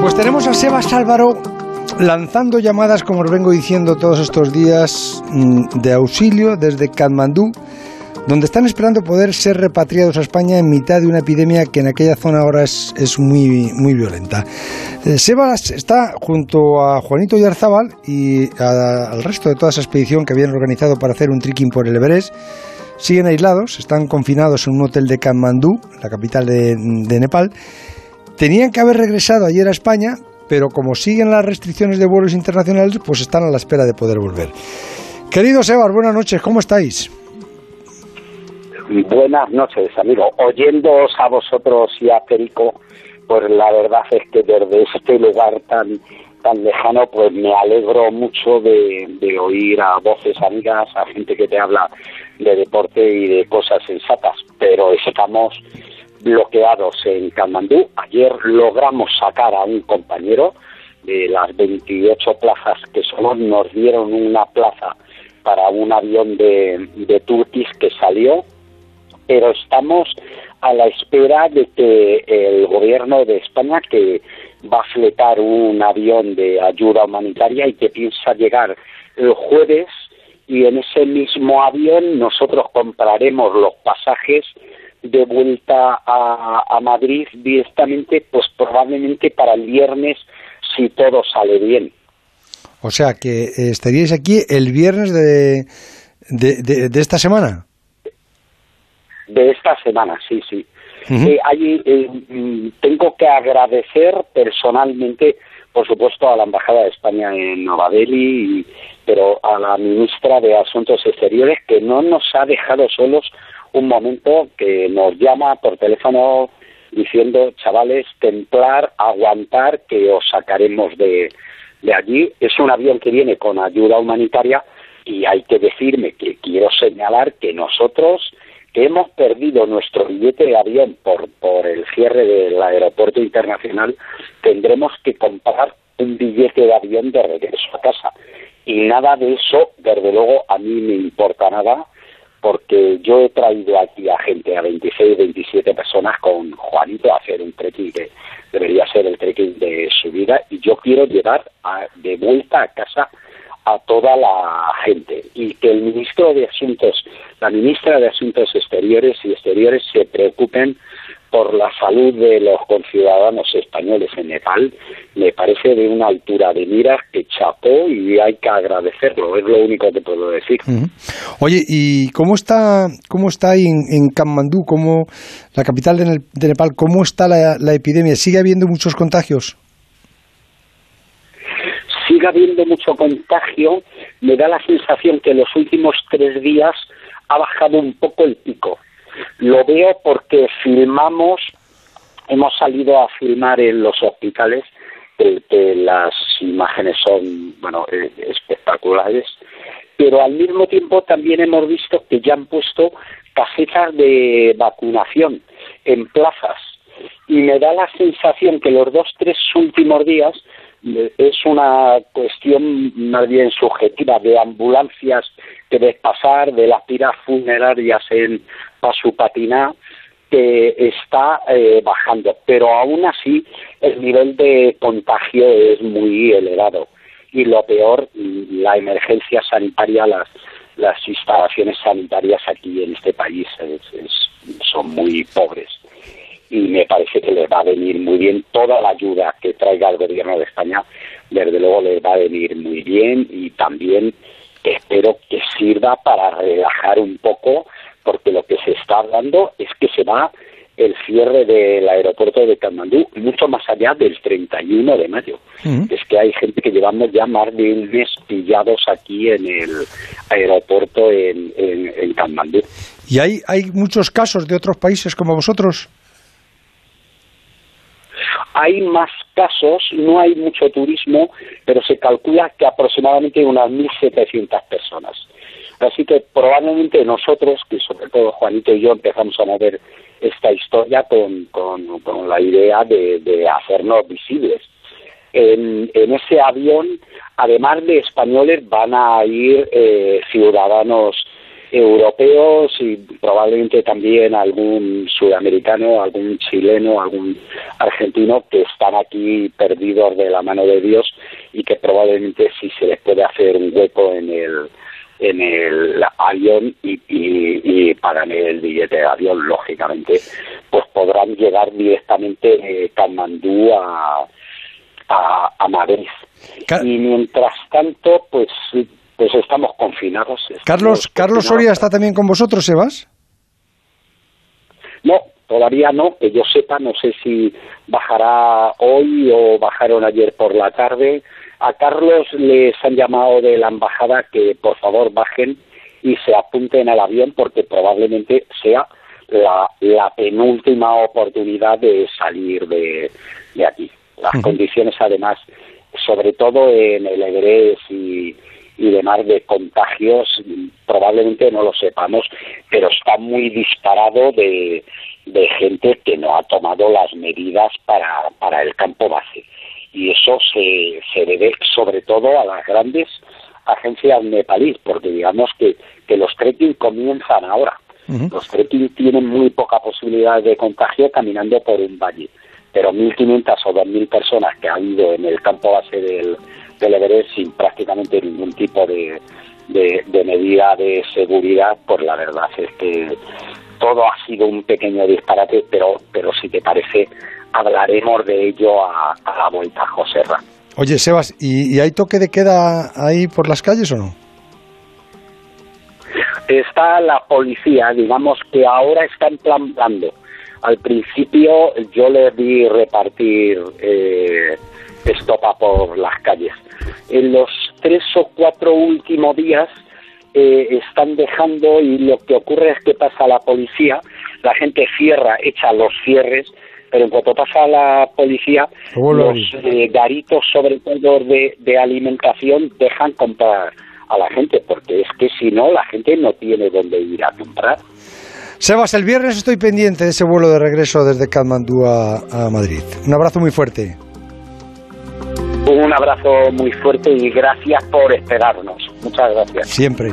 Pues tenemos a Sebas Álvaro lanzando llamadas, como os vengo diciendo todos estos días, mm, de auxilio desde Katmandú, donde están esperando poder ser repatriados a España en mitad de una epidemia que en aquella zona ahora es, es muy, muy violenta. Eh, Sebas está junto a Juanito Yarzábal y al resto de toda esa expedición que habían organizado para hacer un trekking por el Everest. Siguen aislados, están confinados en un hotel de Katmandú, la capital de Nepal. Tenían que haber regresado ayer a España, pero como siguen las restricciones de vuelos internacionales, pues están a la espera de poder volver. Querido Sebas, buenas noches, ¿cómo estáis? Buenas noches, amigo. Oyéndoos a vosotros y a Perico, pues la verdad es que desde este lugar tan tan lejano, pues me alegro mucho de, de oír a voces amigas, a gente que te habla de deporte y de cosas sensatas, pero estamos bloqueados en Katmandú. Ayer logramos sacar a un compañero de las 28 plazas que solo nos dieron una plaza para un avión de, de Turkish que salió pero estamos a la espera de que el gobierno de España, que va a fletar un avión de ayuda humanitaria y que piensa llegar el jueves, y en ese mismo avión nosotros compraremos los pasajes de vuelta a, a Madrid directamente, pues probablemente para el viernes, si todo sale bien. O sea, que eh, estaríais aquí el viernes de, de, de- de esta semana. de esta semana, sí, sí. Eh, allí, eh, mm, tengo que agradecer personalmente, por supuesto, a la Embajada de España en Nueva Delhi, pero a la ministra de Asuntos Exteriores, que no nos ha dejado solos un momento, que nos llama por teléfono diciendo, chavales, templar, aguantar, que os sacaremos de, de allí. Es un avión que viene con ayuda humanitaria y hay que decirme que quiero señalar que nosotros que hemos perdido nuestro billete de avión por, por el cierre del aeropuerto internacional, tendremos que comprar un billete de avión de regreso a casa. Y nada de eso, desde luego, a mí me importa nada, porque yo he traído aquí a gente, a 26, 27 personas con Juanito a hacer un trekking que debería ser el trekking de su vida, y yo quiero llevar a- de vuelta a casa a toda la gente. Y que el ministro de Asuntos, la ministra de Asuntos Exteriores y Exteriores se preocupen por la salud de los conciudadanos españoles en Nepal, me parece de una altura de miras que chapó y hay que agradecerlo, es lo único que puedo decir. Oye, ¿y cómo está, cómo está ahí en, en Katmandú, cómo, la capital de, de Nepal, cómo está la, la epidemia? ¿Sigue habiendo muchos contagios? sigue habiendo mucho contagio, me da la sensación que en los últimos tres días ha bajado un poco el pico. Lo veo porque filmamos, hemos salido a filmar en los hospitales, que, que las imágenes son, bueno, eh, espectaculares, pero al mismo tiempo también hemos visto que ya han puesto casetas de vacunación en plazas. Y me da la sensación que los dos, tres últimos días eh, es una cuestión más bien subjetiva de ambulancias que ves pasar, de las tiras funerarias en Pasupatiná, que está eh, bajando, pero aún así el nivel de contagio es muy elevado. Y lo peor, mm, la emergencia sanitaria, las las instalaciones sanitarias aquí en este país es- es- son muy pobres. Y me parece que les va a venir muy bien toda la ayuda que traiga el gobierno de España, desde luego les va a venir muy bien y también espero que sirva para relajar un poco, porque lo que se está hablando es que se va el cierre del aeropuerto de Katmandú mucho más allá del 31 de mayo. Es que hay gente que llevamos ya más de un mes pillados aquí en el aeropuerto en, en, en Katmandú. ¿Y hay, hay muchos casos de otros países como vosotros? Hay más casos, no hay mucho turismo, pero se calcula que aproximadamente unas 1.700 personas. Probablemente nosotros, que sobre todo Juanito y yo empezamos a mover esta historia con, con, la idea de, de hacernos visibles. En, en ese avión, además de españoles, van a ir eh, ciudadanos europeos y probablemente también algún sudamericano, algún chileno, algún argentino que están aquí perdidos de la mano de Dios y que probablemente sí se les puede hacer un hueco en el en el avión y, y, pagan el billete de avión, lógicamente, pues podrán llegar directamente de Katmandú a, a, Madrid. y mientras tanto, pues, pues estamos confinados. Carlos, Carlos Soria está también con vosotros, Sebas. No, todavía no, que yo sepa, no sé si bajará hoy o bajaron ayer por la tarde a Carlos les han llamado de la embajada que por favor bajen y se apunten al avión porque probablemente sea la, penúltima oportunidad de salir de, aquí. Las condiciones además, sobre todo en el Everest y, y demás de contagios, probablemente no lo sepamos, pero está muy disparado de, de gente que no ha tomado las medidas para, para el campo base y eso se, se debe sobre todo a las grandes agencias nepalíes, porque digamos que, que los trekking comienzan ahora. Los trekking tienen muy poca posibilidad de contagio caminando por un valle, pero 1.500 o 2.000 personas que han ido en el campo base del, del Everest sin prácticamente ningún tipo de, de, de medida de seguridad, pues la verdad es que todo ha sido un pequeño disparate, pero, pero si te parece, hablaremos de ello a, la vuelta, José Ra. Oye, Sebas, ¿y, hay toque de queda ahí por las calles o no? Está la policía, digamos que ahora está implantando. Al principio yo le vi repartir eh, estopa por las calles. En los tres o cuatro últimos días eh, están dejando y lo que ocurre es que pasa la policía, la gente cierra, echa los cierres pero en cuanto pasa la policía, los eh, garitos, sobre todo de, de alimentación, dejan comprar a la gente, porque es que si no, la gente no tiene dónde ir a comprar. Sebas, el viernes estoy pendiente de ese vuelo de regreso desde Katmandú a, a Madrid. Un abrazo muy fuerte. Un abrazo muy fuerte y gracias por esperarnos. Muchas gracias. Siempre.